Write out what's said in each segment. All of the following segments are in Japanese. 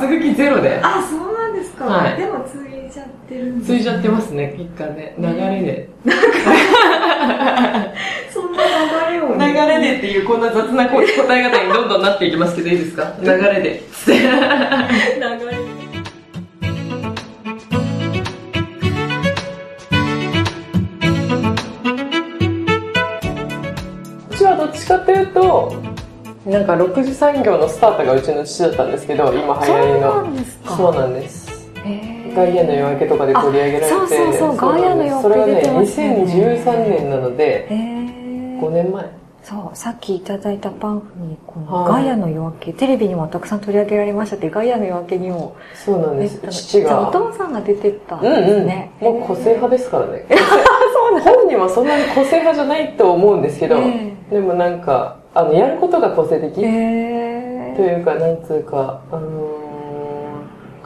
継ぐ気ゼロで。あ、そうなんですか。はいでも継いじゃってるんです継いじゃってますね、一家で。流れで。そんな流れを流れでっていうこんな雑な答え方にどんどんなっていきますけどいいですか？流れで。流 れなんか6次産業のスタートがうちの父だったんですけど、今流行りそうなの。んですか。そうなんです。ガイアの夜明けとかで取り上げられて。あそうそうそうガイアの夜明けそれがね、出てますよね2013年なので、へー5年前。そう、さっきいただいたパンフに、このはいガイアの夜明け、テレビにもたくさん取り上げられましたって、ガイアの夜明けにもそうなんです父じゃあおが。父さんが出てたんうんうん。ですね。もう個性派ですからね。本人はそんなに個性派じゃないと思うんですけど、えでもなんか、あの、やることが個性的。へというか、なんつうか、あのー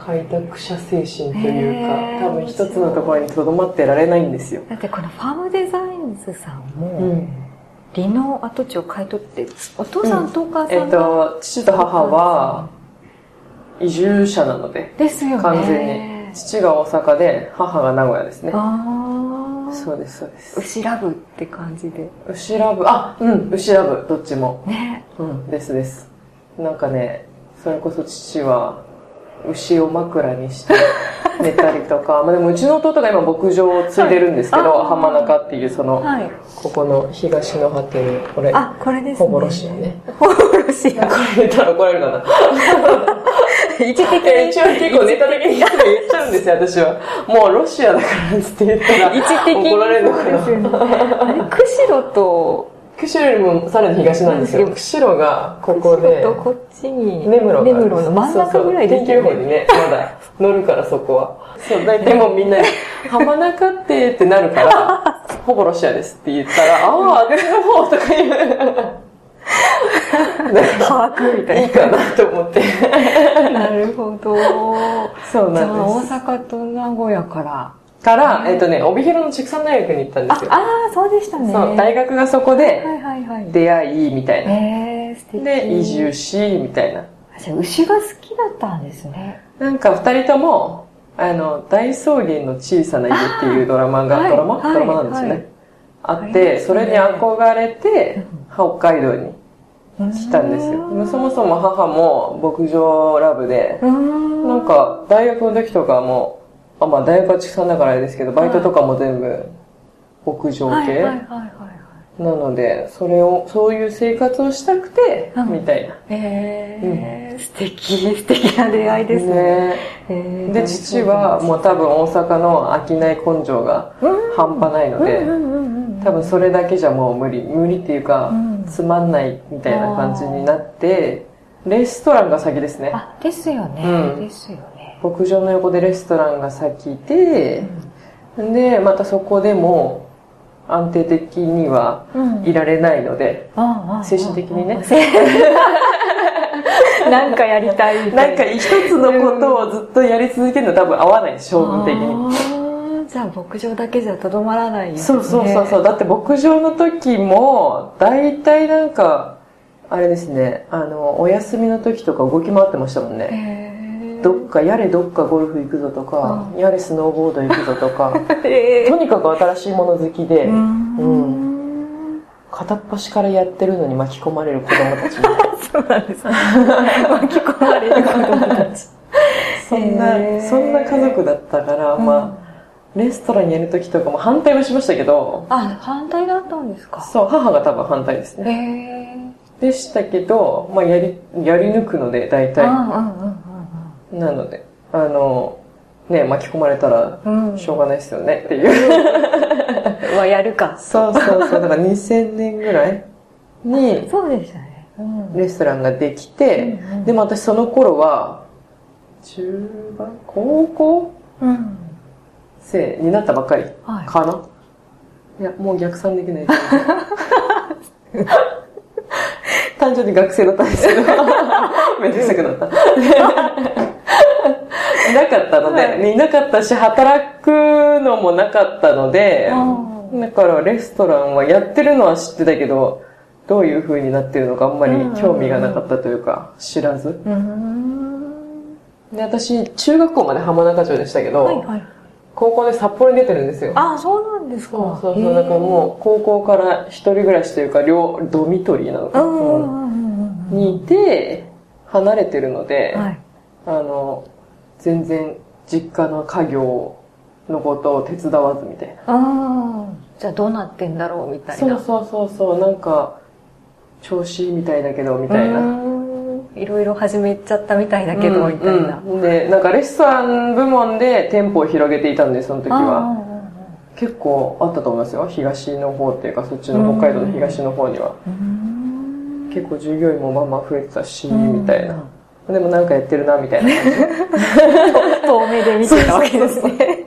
開拓者精神というか、へー多分一つのところにとどまってられないんですよ。だってこのファームデザインズさんも、うん離農跡地を買い取って、お父さんとお母さんが、えっと、父と母は移住者なので、ですよね。完全に。父が大阪で、母が名古屋ですね。ああ。そうです、そうです。牛ラブって感じで。牛ラブ、あ、うん、牛ラブ、どっちも。ね。うん、ですです。なんかね、それこそ父は、牛を枕にして 寝たりとか、まあでもうちの弟が今牧場を継いでるんですけど、はい浜中っていうその、はい。ここの東の果てに、これ、あ、これですね。ほぼロシアね。ほぼロシア。これ言ったら怒られるかな。一応結構ネタ的に言っちゃうんですよ、私は。もうロシアだからって言ったら、一的に。怒られるのかそうですよねな。あれ、釧路と、釧路よりもさらに東なんですよ。釧路がここで、とこっちに、根室が根室の真ん中ぐらいですそうそう天気予。報にね、まだ乗るからそこは。そう、大体もうみんなに、浜中ってってなるから、ほぼロシアですって言ったら、ああ、私の方とか言う。把握みたいいいかなと思って。な。るほど。そうじゃあ、大なんです。阪と名古屋から。から、えっとね、帯広の畜産大学に行ったんですよ。ああ、そうでしたね。大学がそこはでいはいはい。出会いみたいな。えー、素敵。で、移住し、みたいな。牛が好きだったんですね。なんか二人とも、あの、大草原の小さな家っていうドラマが、ドラマ、ドラマなんですよね。あって、それに憧れて、北海道に来たんですよ。うそもそも母も牧場ラブで。なんか大学の時とかも、あまあ大学は畜産だからあれですけど、バイトとかも全部牧場系、なので、それを、そういう生活をしたくて、うんみたいな。えー、素敵、素敵な出会いですね。ねえーで、父はもう多分大阪の商い根性が半端ないので、うんうんうんうん多分それだけじゃもう無理。無理っていうか、うんつまんないみたいな感じになって、レストランが先ですね。あ、ですよね。うんですよね。牧場の横でレストランが先で、で、またそこでも安定的にはうんいられないので、ああ精神的にね。なんかやりたいないんか一つのことをずっとやり続けるのは多分合わないです、性分的に。に。じゃあ牧場だけじゃとどまらないよ、ね。そうそうそうそう。だって牧場の時も、大体なんか、あれですね、あの、お休みの時とか動き回ってましたもんね。へーどっか、やれどっかゴルフ行くぞとか、やれスノーボード行くぞとか、へ ーとにかく新しいもの好きで、ううん片っ端からやってるのに巻き込まれる子供たちも そうなんですね。巻き込まれる子供たち。そんなへー、そんな家族だったから、まあ、レストランやる時とかも反対はしましたけど、あ、反対だったんですか？そう、母が多分反対ですね。でしたけど、まあ、やり、やり抜くので、大体。うんうんうんなので、あの、ね、巻き込まれたら。しょうがないですよねっていう。うん。はやるか。そうそうそう、だから2000年ぐらいにそうでしたね。うん。レストランができて、でも私その頃は、中学、高校うん。生になったばっかりはい。かな、い、や、もう逆算できない。単純に学生だったんですけど、めんどくさくなった。いなかったので、はいいなかったし、働くのもなかったので、うんだからレストランはやってるのは知ってたけど、どういう風になってるのかあんまり興味がなかったというか、知らず。うん。で、私、中学校まで浜中町でしたけど、はいはい。高校で札幌に出てるんですよ。あ、そうなんですか。そうそうからもう、高校から一人暮らしというか、両、ドミトリーなのかな。にいて、離れてるので、はい。あの、全然実家の家業のことを手伝わずみたいな。ああ、じゃあどうなってんだろうみたいな。そうそうそうそう、なんか、調子いいみたいだけど、みたいな。いろいろ始めちゃったみたいだけど、みたいな。うんうんで、なんかレストラン部門で店舗を広げていたんで、その時は。あ結構あったと思いますよ。東の方っていうか、そっちの北海道の東の方には。結構従業員もまあまあ増えてたし、うんみたいな。でもなんかやってるな、みたいな。遠目で見てたわけですね。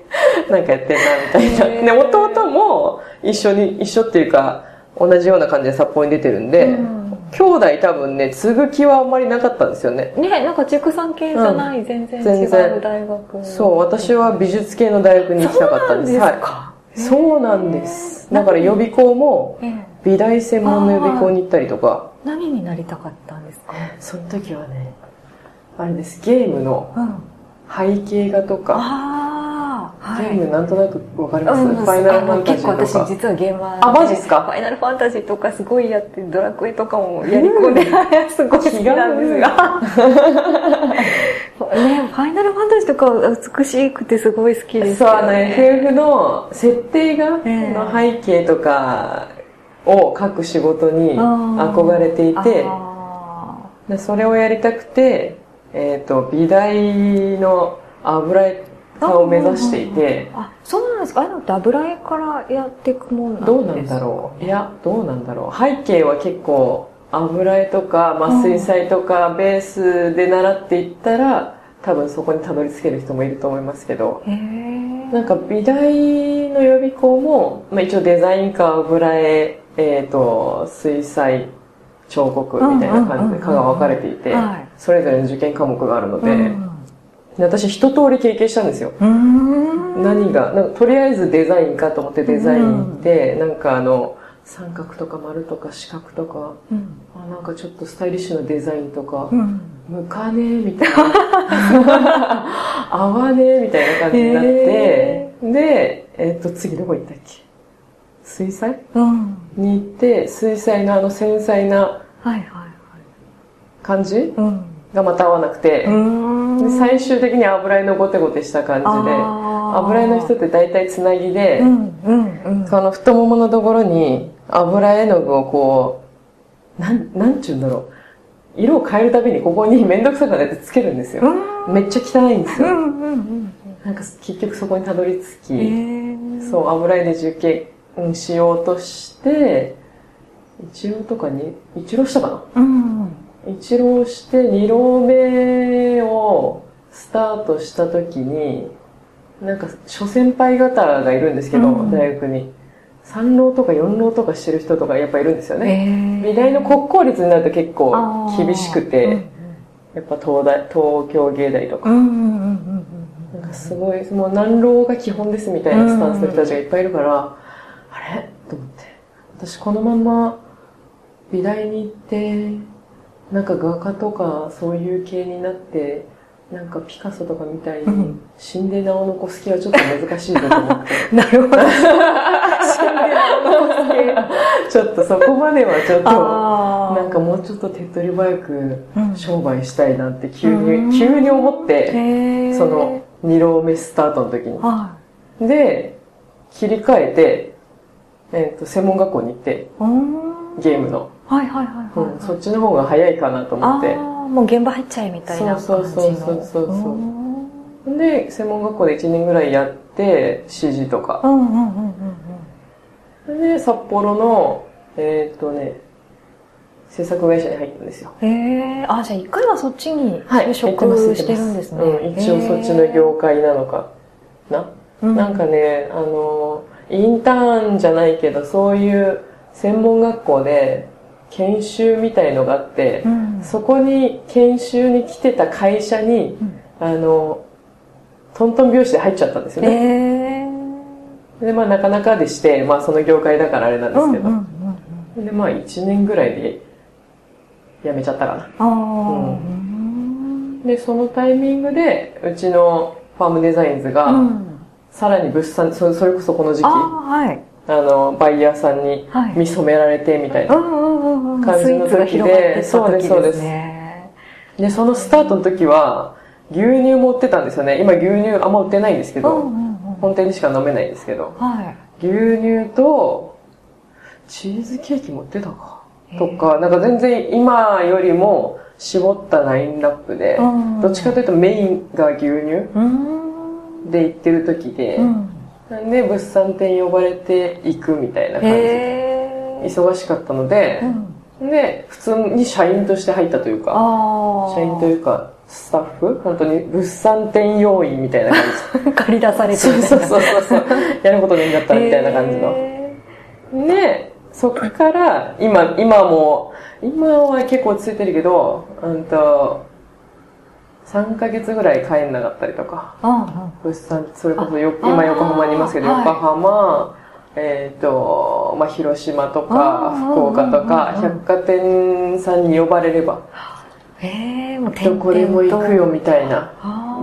なんかやってんな、みたいな。で、弟も一緒に、一緒っていうか、同じような感じで札幌に出てるんで、うん兄弟多分ね、継ぐ気はあんまりなかったんですよね。ね、なんか畜産系じゃない、全然違全然う大学。そう、私は美術系の大学に行きたかったんです。そうなんですはか。い。そうなんです。だから予備校も、ええ美大専門の予備校に行ったりとか、何になりたかったんですか？その時はね、あれです、ゲームのうん。背景画とか、ああ、はい。ゲームなんとなくわかります、うん。ファイナルファンタジーとか。私実はゲーマーであマジっすか？ファイナルファンタジーとかすごいやってドラクエとかもやり込んで、すごい好きなんですが。ねファイナルファンタジーとかは美しくてすごい好きですそう、あのね FF の設定画ええの背景とかを書く仕事に憧れていて、あでそれをやりたくて、えっ、と、美大の油絵家を目指していて、ーあそうなんですか。ああいうのって油絵からやっていくもんなんですかどうなんだろう。いや、どうなんだろう。背景は結構油絵とか、まあ、水彩とかベースで習っていったら、多分そこにたどり着ける人もいると思いますけど、なんか美大の予備校も、まあ、一応デザイン科、油絵、えっ、と、水彩、彫刻みたいな感じで科が分かれていてはい、それぞれの受験科目があるので、うんで私一通り経験したんですよ。何が、なんかとりあえずデザインかと思ってデザイン行って、なんかあの、三角とか丸とか四角とか、うん。あなんかちょっとスタイリッシュなデザインとか、うん。向かねえみたいな。合わねえみたいな感じになって、で、えっ、と、次どこ行ったっけ？水彩？うん。に行って、水彩のあの繊細なはいはいはい。がまた合わなくて、うーん。で最終的に油絵のゴテゴテした感じで、油絵の人って大体つなぎで、うんうんうん。その太もものところに油絵の具をこう、なん、なんちゅうんだろう。色を変えるたびにここにめんどくさくなってつけるんですよ。めっちゃ汚いんですよ。うんうんうんなんか結局そこにたどり着き、そう、油絵で受験しようとして、一浪とかに、一浪したかな？うん。一浪して二浪目をスタートした時に、なんか諸先輩方がいるんですけど、うん。大学に。三浪とか四浪とかしてる人とかやっぱいるんですよね。え美大の国公立になると結構厳しくて、うん。やっぱ東大、東京芸大とか、うんうんうん。なんかすごい、もう南浪が基本ですみたいなスタンスの人たちがいっぱいいるから、あれ？と思って。私このまま美大に行って、なんか画家とかそういう系になって、なんかピカソとかみたいにうん死んで名を残す気はちょっと難しいぞと思って。なるほど。死んでるの系ちょっとそこまではちょっと、なんかもうちょっと手っ取り早くうん商売したいなって急うんに、急に思って、その二浪目スタートの時に。はで、切り替えて、えっ、と、専門学校に行って、ゲームの。はいはいはいはい。うん、そっちの方が早いかなと思って。ああ、もう現場入っちゃえみたいな感じの。そうそうそうそうそうで、専門学校で1年ぐらいやって、CG とか。うんうんうんうんで、札幌の、えっ、とね、制作会社に入ったんですよ。うん。へえ、あ、じゃあ一回はそっちにはい。就職してるんですね。うん、一応そっちの業界なのかな。うんなんかね、あの、インターンじゃないけど、そういう専門学校で研修みたいのがあって、うんそこに研修に来てた会社に、うんあの、トントン拍子で入っちゃったんですよへね。え。で、まあなかなかでして、まあその業界だからあれなんですけど、うんうんうんで、まあ1年ぐらいで辞めちゃったかな。うんで、そのタイミングで、うちのファームデザインズが、うん。さらに物産、そそれこそこの時期、ああはい。の、バイヤーさんにはい見初められてみたいうな。感じの時でスイーツが広がってったそうですそう時ですですね。で、そのスタートの時は、牛乳も売ってたんですよね。今牛乳あんま売ってないんですけど。本店にしか飲めないんですけど、はい。牛乳と、チーズケーキも売ってたか？とか、なんか全然今よりも絞ったラインナップで、うんどっちかというとメインが牛乳うん。で行ってる時で、うん。で物産展呼ばれて行くみたいな感じ。へー。忙しかったのでう、ん。で、普通に社員として入ったというか。社員というか、スタッフ？本当に物産展要員みたいな感じ。借り出されてるそうそうそうそう。やることねえんだったらみたいな感じの。へで、そっから、今、今も、今は結構ついてるけど、うんと、3ヶ月ぐらい帰んなかったりとか、ーうんうん。物産、それこそよあ今横浜にいますけど、横浜、えっ、と、まあ、広島とか福岡とかうんうんうん。百貨店さんに呼ばれれば。へえ、もうどこでも行くよみたいな。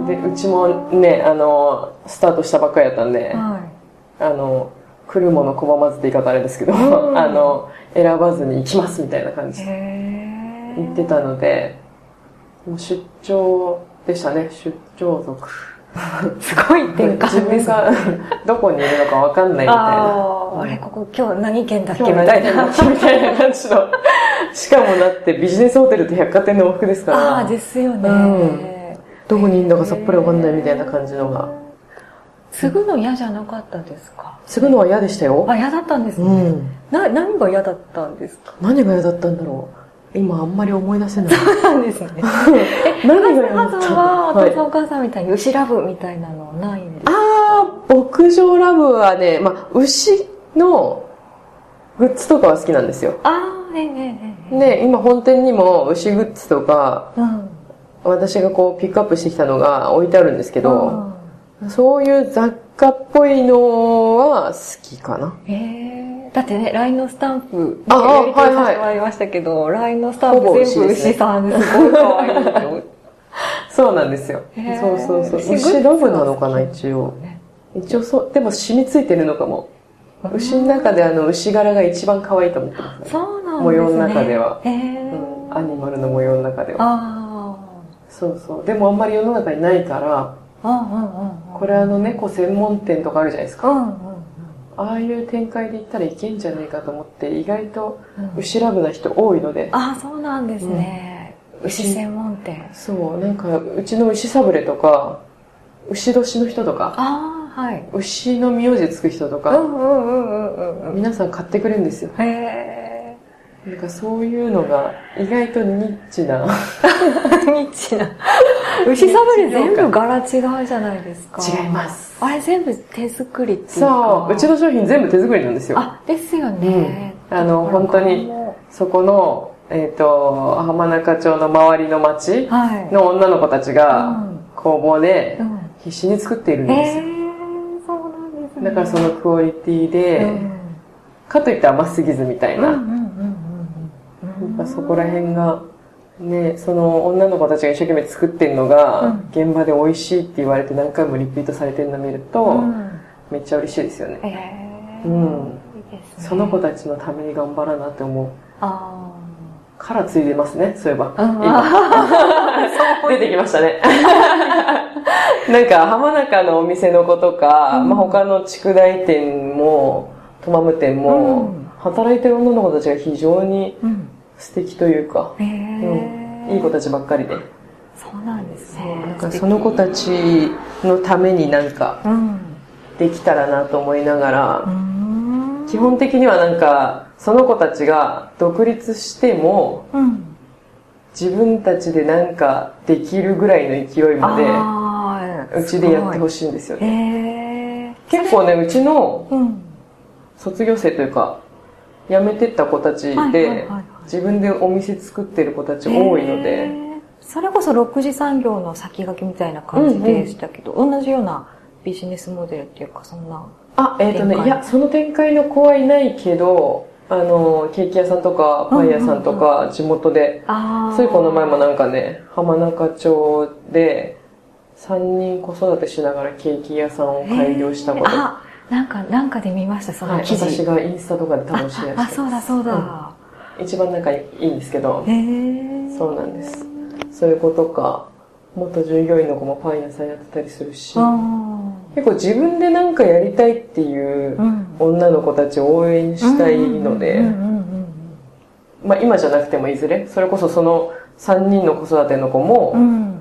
でうちもねあのスタートしたばっかりやったんで、はあの来るもの拒まずって言い方あれですけど、うん。あの選ばずに行きますみたいな感い。じへでえ。言ってたのでもう出張でしたね出張族 すごい転自換ですね。分がどこにいるのか分かんないみたいなああ、あれ、ここ今日何県だっ今け？みたいな。みたいな感じの。しかもだってビジネスホテルって百貨店の往復ですから、ああ、ですよね。うんどこにいるのかさっぱりわかんないみたいな感じのが。継ぐの嫌じゃなかったですか？継ぐのは嫌でしたよ。あ、嫌だったんですうね。ん。な、何が嫌だったんですか？何が嫌だったんだろう。今あんまり思い出せない。なんですね。何が嫌だハっおはい父さんお母さんみたいに牛ラブみたいなのはないんですか？あー、牧場ラブはね、まあ、牛のグッズとかは好きなんですよ。ああ、ええええええ。で、今本店にも牛グッズとか、うん。私がこうピックアップしてきたのが置いてあるんですけど、うんそういう雑貨っぽいのは好きかな。へえだってね、LINE のスタンプ、ああはいはいもらいましたけど、LINE のスタンプ全部牛さんですごい可愛いよ。そうなんですよ。そうそうそう。牛グッズ牛ラブなのかな、は一応。ね一応そう、でも染みついてるのかも。牛の中であの牛柄が一番可愛いと思ってます、ね。そうなんですね。模様の中ではアニマルの模様の中では。あそうそう。でもあんまり世の中にないから、あ。うんうんうんうん。これあの猫専門店とかあるじゃないですか。うんうんああいう展開で行ったらいけんじゃねえかと思って、意外とうん。牛ラブな人多いので。ああ、そうなんですね。うん牛専門店。そう、なんかうちの牛サブレとか、牛年の人とか、ああ、はい。牛の名字つく人とか、うんうんうんうんうんうん。皆さん買ってくれるんですよ。へえ。なんかそういうのが意外とニッチな。ニッチな。牛サブレ全部柄違うじゃないですか。違います。あれ全部手作りっていうか。そう、うちの商品全部手作りなんですよ。あ、ですよね。うんあの本当にそこの、えっ、と、浜中町の周りの町はい。の女の子たちがうん工房でうん必死に作っているんえですよ。ー、そうなんですね。だからそのクオリティで、うんかといって甘すぎずみたいな。うんうんぱそこら辺が、ね、その女の子たちが一生懸命作ってるのが、うん現場で美味しいって言われて何回もリピートされてるのを見ると、うんめっちゃ嬉しいですよね。えー、うんいいですね。その子たちのために頑張らなって思う。あからついでますね、そういえば。今 出てきましたね。なんか浜中のお店の子とか、うんまあ、他の筑大店もトマム店も、うん働いてる女の子たちが非常にうん。素敵というか、えうんー、いい子たちばっかりで。そうなんですね。なんかその子たちのためになんかうん。できたらなと思いながら、うん。基本的にはなんかその子たちが独立してもうん。自分たちでなんかできるぐらいの勢いまでうちでやってほししいんですよい。ね。え結構ね、うちの。卒業生というか、辞めてった子たちで自分でお店作ってる子たち多いのへで、ーそれこそ6次産業の先駆けみたいな感じでしたけど、同じようなビジネスモデルっていうか、そんな。あ、えっ、とね、いや、その展開の子はいないけど、あの、ケーキ屋さんとか、パン屋さんとか、地元で、ああ。ついこの前もなんかね、浜中町で、3人子育てしながらケーキ屋さんを開業したこと。あ、なんか、なんかで見ました、そはい、の記事。私がインスタとかで多分シェアしてあ、そうだそうだ。一番仲いいんですけど。そうなんです。そういう子とか、元従業員の子もパン屋さんやってたりするし、あ結構自分でなんかやりたいっていう。女の子たちを応援したいので、まあ今じゃなくてもいずれ、それこそその3人の子育ての子もう、ん。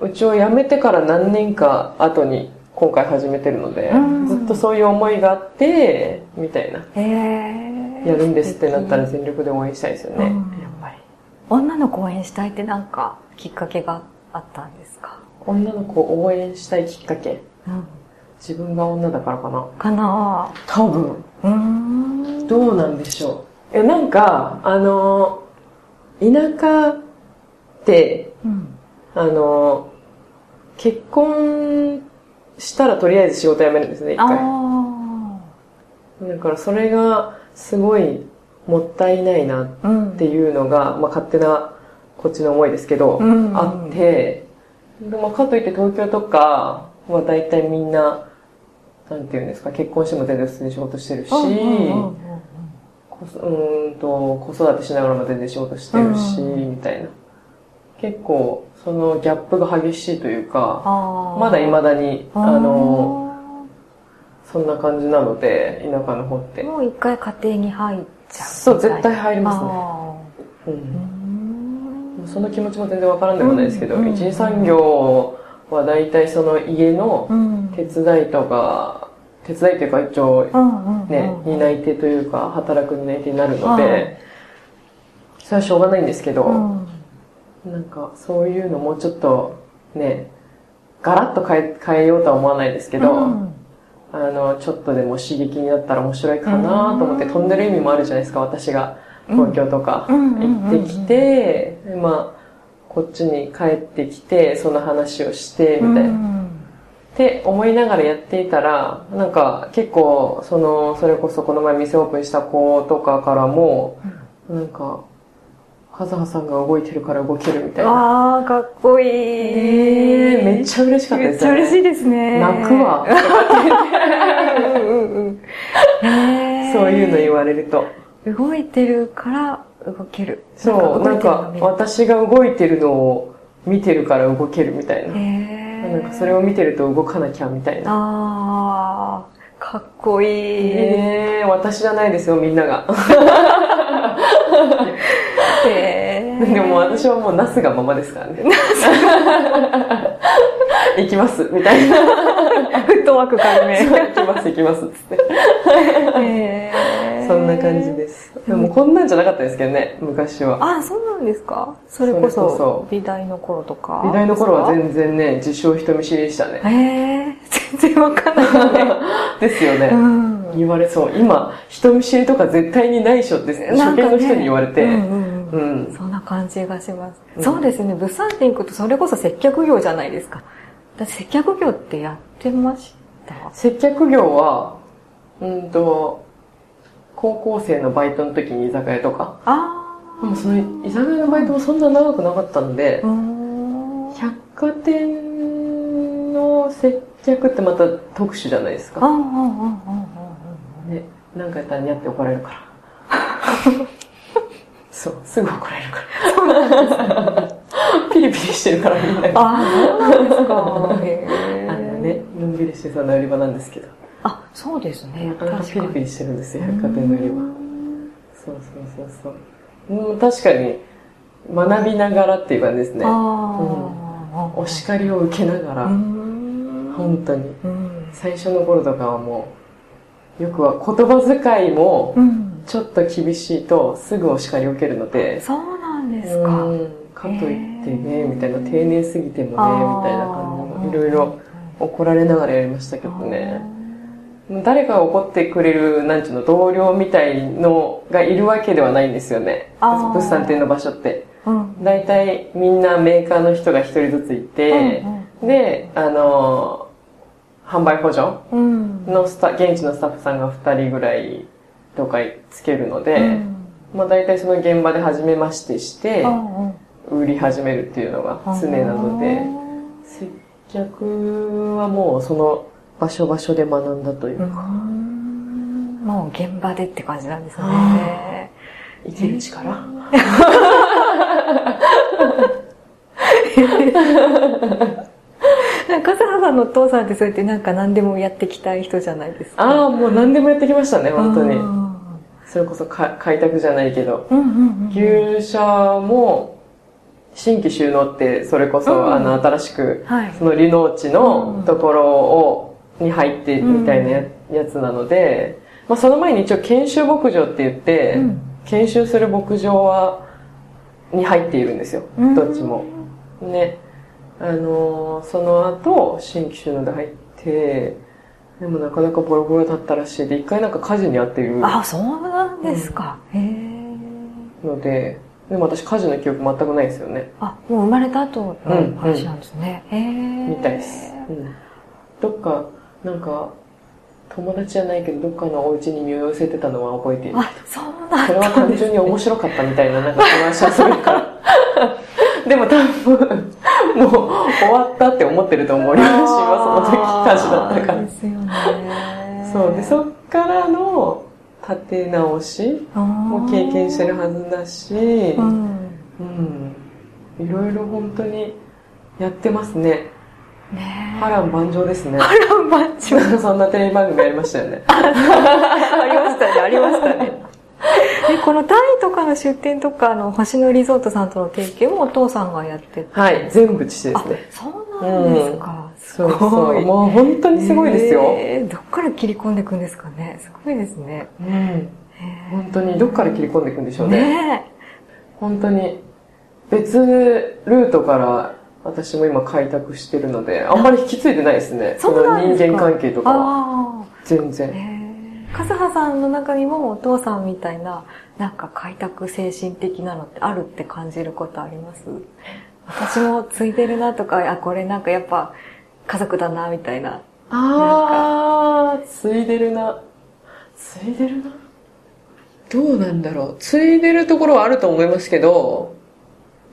うちを辞めてから何年か後に今回始めてるので、うんずっとそういう思いがあって、みたいな。へえ。やるんですってなったら全力で応援したいですよね、うんやっぱり。女の子を応援したいってなんかきっかけがあったんですか？女の子を応援したいきっかけ。うん。自分が女だからかな。かな多分。うーん。どうなんでしょう。え、なんか、あの、田舎って、うん。あの、結婚したらとりあえず仕事辞めるんですね、一あ回。あ。だからそれがすごいもったいないなっうん。ていうのが、まあ勝手なこっちの思いですけど、うん。あって、でもかといって東京とかは大体みんな、なんていうんですか、結婚しても全然普通に仕事してるし、うんと子育てしながらも全然仕事してるし、うん。みたいな。結構そのギャップが激しいというか、まだ未だに、ああの、そんな感じなので、田舎の方って。もう一回家庭に入っちゃう。そう絶対入りますねあうんんその気持ちも全然わからんでもないですけど、うん一次産業は大体その家のうん。手伝いとか、手伝いというか一応。ね、うん担い手というか、働く担い手になるのはで、それはしょうがないんですけど、うん。なんかそういうのもうちょっとね、ガラッと変え変えようとは思わないですけど、うんあの、ちょっとでも刺激になったら面白いかなと思って、うん。飛んでる意味もあるじゃないですか、私が。東京とか。うん行ってきて、でまあ、こっちに帰ってきて、その話をして、みたいな。うん。って思いながらやっていたら、なんか結構、その、それこそこの前店オープンした子とかからも、なんか、カズハさんが動いてるから動けるみたいな。ああ、かっこいい。えーめっちゃ嬉しかっためっちゃ。嬉しいですね。泣くわ。そういうの言われると。動いてるから動ける。そう、なんか私が動いてるのを見てるから動けるみたいな。見るへーなんかそれを見てると動かなきゃみたいな。ああ、かっこいい。えー、私じゃないですよ、みんなが。へーでも私はもうナスがままですからね。行きます、みたいな。フットワーク軽め。行きます、行きます、つって。そんな感じです。でもこんなんじゃなかったですけどね、昔は。あ、そうなんですか？それこそ美大の頃とか。美大の頃は然。全然ね、自称人見知りでしたね。へえ、全然わかんないよね。ですよね。うん。言われそう。今、人見知りとか絶対にないでしょって、初見の人に言われて。うんうんううんん。そんな感じがします。うんそうですね、物産展行くとそれこそ接客業じゃないですか。接客業ってやってました？接客業は、うんと、高校生のバイトの時に居酒屋とか。あでもその居酒屋のバイトもそんな長くなかったんであ。う、ん。百貨店の接客ってまた特殊じゃないですか。ああ、うんうんうんうんね、なんかやったらにゃって怒られるから。そう、すぐ怒られるから。ピリピリしてるからみんなが。ああ、そうですか。あのね、のんびりしてそうな売り場なんですけど。あ、そうですね。なかなか確かに。ピリピリしてるんですよ、百貨店の売り場。そうそうそうそう。うん、確かに、学びながらっていう感じですね。ああ、お叱りを受けながら、うん本当に。うん。最初の頃とかはもう、よくは言葉遣いも、うん。ちょっと厳しいとすぐお叱りを受けるので、そうなんですか。うんかといってね、みたいな、丁寧すぎてもね、みたいな感じの、いろいろあ怒られながらやりましたけーどね。誰かが怒ってくれる、なんちゅうの、同僚みたいのがいるわけではないんですよね。物産展の場所って。うん。大体みんなメーカーの人が一人ずついて、で、あのー販売補助？うん。のスタ、現地のスタッフさんが二人ぐらいとかつけるので、うん。まあ大体その現場で初めましてしてう、んうん。売り始めるっていうのが常なので、接客はもうその場所場所で学んだといううか、ん。もう現場でって感じなんですあね。生きる力？なんか、笠原さんのお父さんってそうやってなんか何でもやってきたい人じゃないですか。ああ、もう何でもやってきましたね、本当にう。んそれこそか開拓じゃないけど。うんうんうん。牛舎も、新規収納って、それこそ、うんあの、新しく、はい。その離農地うんのところを、に入ってみたいなややつなので、まあその前に一応研修牧場って言って、うん研修する牧場は、に入っているんですよ。うんどっちも。ね。あのーその後、新規収納で入って、でもなかなかボロボロだったらしいで、一回なんか火事に遭っているあ、そうなんですか。へえ。ので、でも私火事の記憶全くないですよね。あ、もう生まれた後の話なんですね。へえ。みたいです。うん。どっか、なんか、友達じゃないけど、どっかのお家に身を寄せてたのは覚えている。あ、そうなんそれは単。純に面白かったみたいな、なんか話をするから。でも多分、もう終わったって思ってると思います。その時火事だったからで。すよね。そう。で、そっからの立て直しもも経験してるはずだし、うん。うん。いろいろ本当にやってますね。ね波乱万丈ですね。波乱万丈。そんなテレビ番組ありましたよね。ありましたね、ありましたね。で、このタイとかの出店とかの星野リゾートさんとの提携もお父さんがやってた。はい、全部父であすね。、そうなんですか。すそうごい。そう。もう本当にすごいですよ。えーどっから切り込んでいくんですかね。すごいですね。うん。本当にどっから切り込んでいくんでしょうね。ね本当に別ルートから私も今開拓してるので、あんまり引き継いでないですね。そうなんですかの人間関係とえ。か。全然。へー笠原さんの中にもお父さんみたいな、なんか開拓精神的なのってあるって感じることあります？私もついてるなとか、あ、これなんかやっぱ家族だなみたいな。あー、ついでるな。ついでるな。どうなんだろう。ついでるところはあると思いますけど、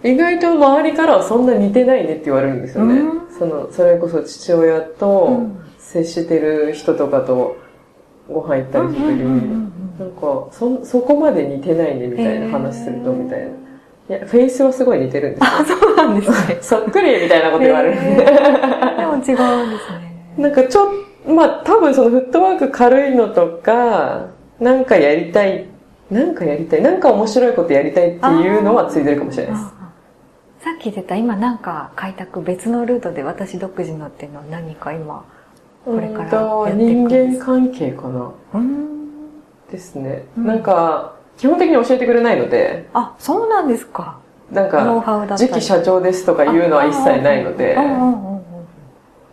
意外と周りからはそんな似てないねって言われるんですよねうん。その、それこそ父親うとん接してる人とかとご飯行ったりする時に、なんか、そ、そこまで似てないねみたいな話するとみたいな。いや、フェイスはすごい似てるんですよ。あ、そうなんですね。そっくりみたいなこと言われる。へ ーでも違うんですね。なんかちょっまあ多分そのフットワーク軽いのとか、なんかやりたい、なんかやりたい、なんか面白いことやりたいっていうのはついてるかもしれないです。あさっき言ってた今なんか開拓別のルートで私独自のっていうのは何か今これからやっていくん人です間関係かな？うん。ですね。うん。なんか、基本的に教えてくれないので、あそうなんですか。なんか、次期社長ですとかいうのは一切ないので。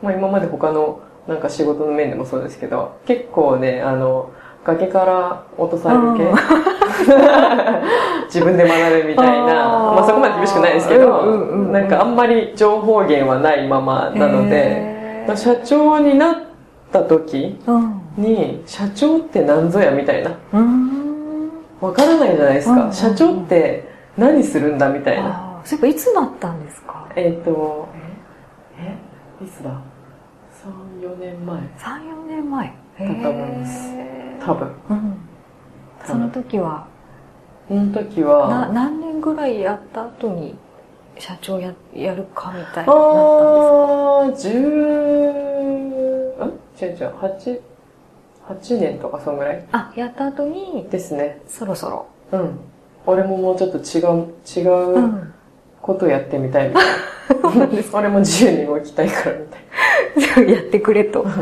まあ今まで他のなんか仕事の面でもそうですけど、結構ね、あの、崖から落とされる系。うん。自分で学ぶみたいな、まあそこまで厳しくないですけど、なんかあんまり情報源はないままなので、へー社長になった時うん。に、社長って何ぞやみたいな、うん。わからないじゃないですか。社長って何するんだみたいな。あーそういえばいつなったんですか？えっ、と、え、え、いつだ ?3、4年前。34年前。だだと思います。多分。うん、その時は？その時なは、何年ぐらいやった後に？社長ややるかみたいあになったんですか？ー、10、ん？違う違う、8、8年とかそんぐらい？あやった後にですね。そろそろうん。俺ももうちょっと違う、違ううことやってみたいみたいな。俺も自由に動きたいからみたい やってくれとな。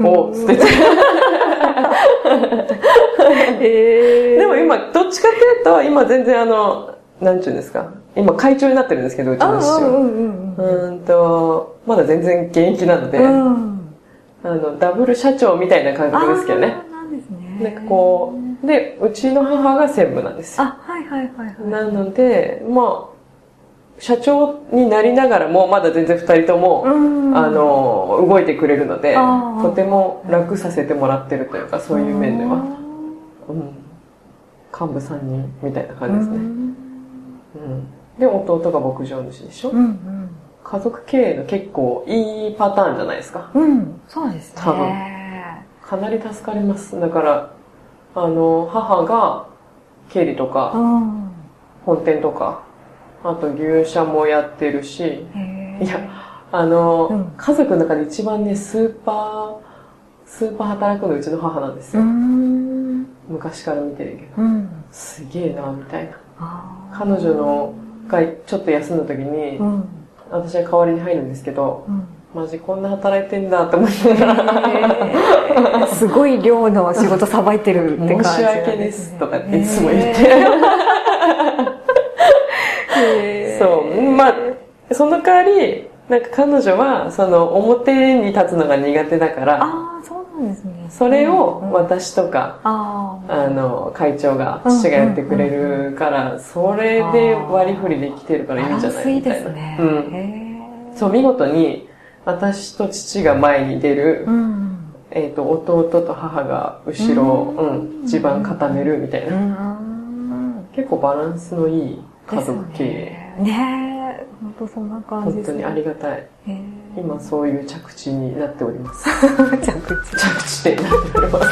お捨てて。えでも今、どっちかっていうと、今全然あの、なんちゅうんですか？今会長になってるんですけど、うちあの父は。うんと、まだ全然現役なので、うんあの、ダブル社長みたいな感覚ですけどね。なんですねなんかこう、で、うちの母が専務なんですよ。あはいはいはいはいなので、まあ、社長になりながらも、まだ全然二人とも、うんあの、動いてくれるのでとても楽させてもらってるというか、そういう面では。うん。幹部3人みたいな感じですね。うんうん。で、弟が牧場主でしょ、うん家族経営の結構いいパターンじゃないですか。うん。うん。そうですね。多分かなり助かります。だから、あの、母が経理とうか、ん。本店とか、あと牛舎もやってるし、いや、あの、うん家族の中で一番ね、スーパー、スーパー働くのうちの母なんですうよ。ん。昔から見てるけど。うん。すげえな、みたいな。彼女のがちょっと休んだ時に、うん。私は代わりに入るんですけど、うん。マジこんな働いてんだって思いながら、えーすごい量の仕事さばいてるって感じ申し訳ですねとかっていつも言っへて。ーそう。まあ、その代わり、なんか彼女は、その表に立つのが苦手だから、ああ、そうなんですね。それをうん私とか、ああ。あの、会長が、父がやってくれるから、それで割り振りできてるからいいんじゃないみたいな。そう、見事に、私と父が前に出る、うん。えっ、と、弟と母が後ろを、ううんん、地盤固めるみたいうな。ん。結構バランスのいい家族経営。営。ねえ、本当そんな感じ本当にありがたい。今そういう着地になっております。着地。着地点になっております。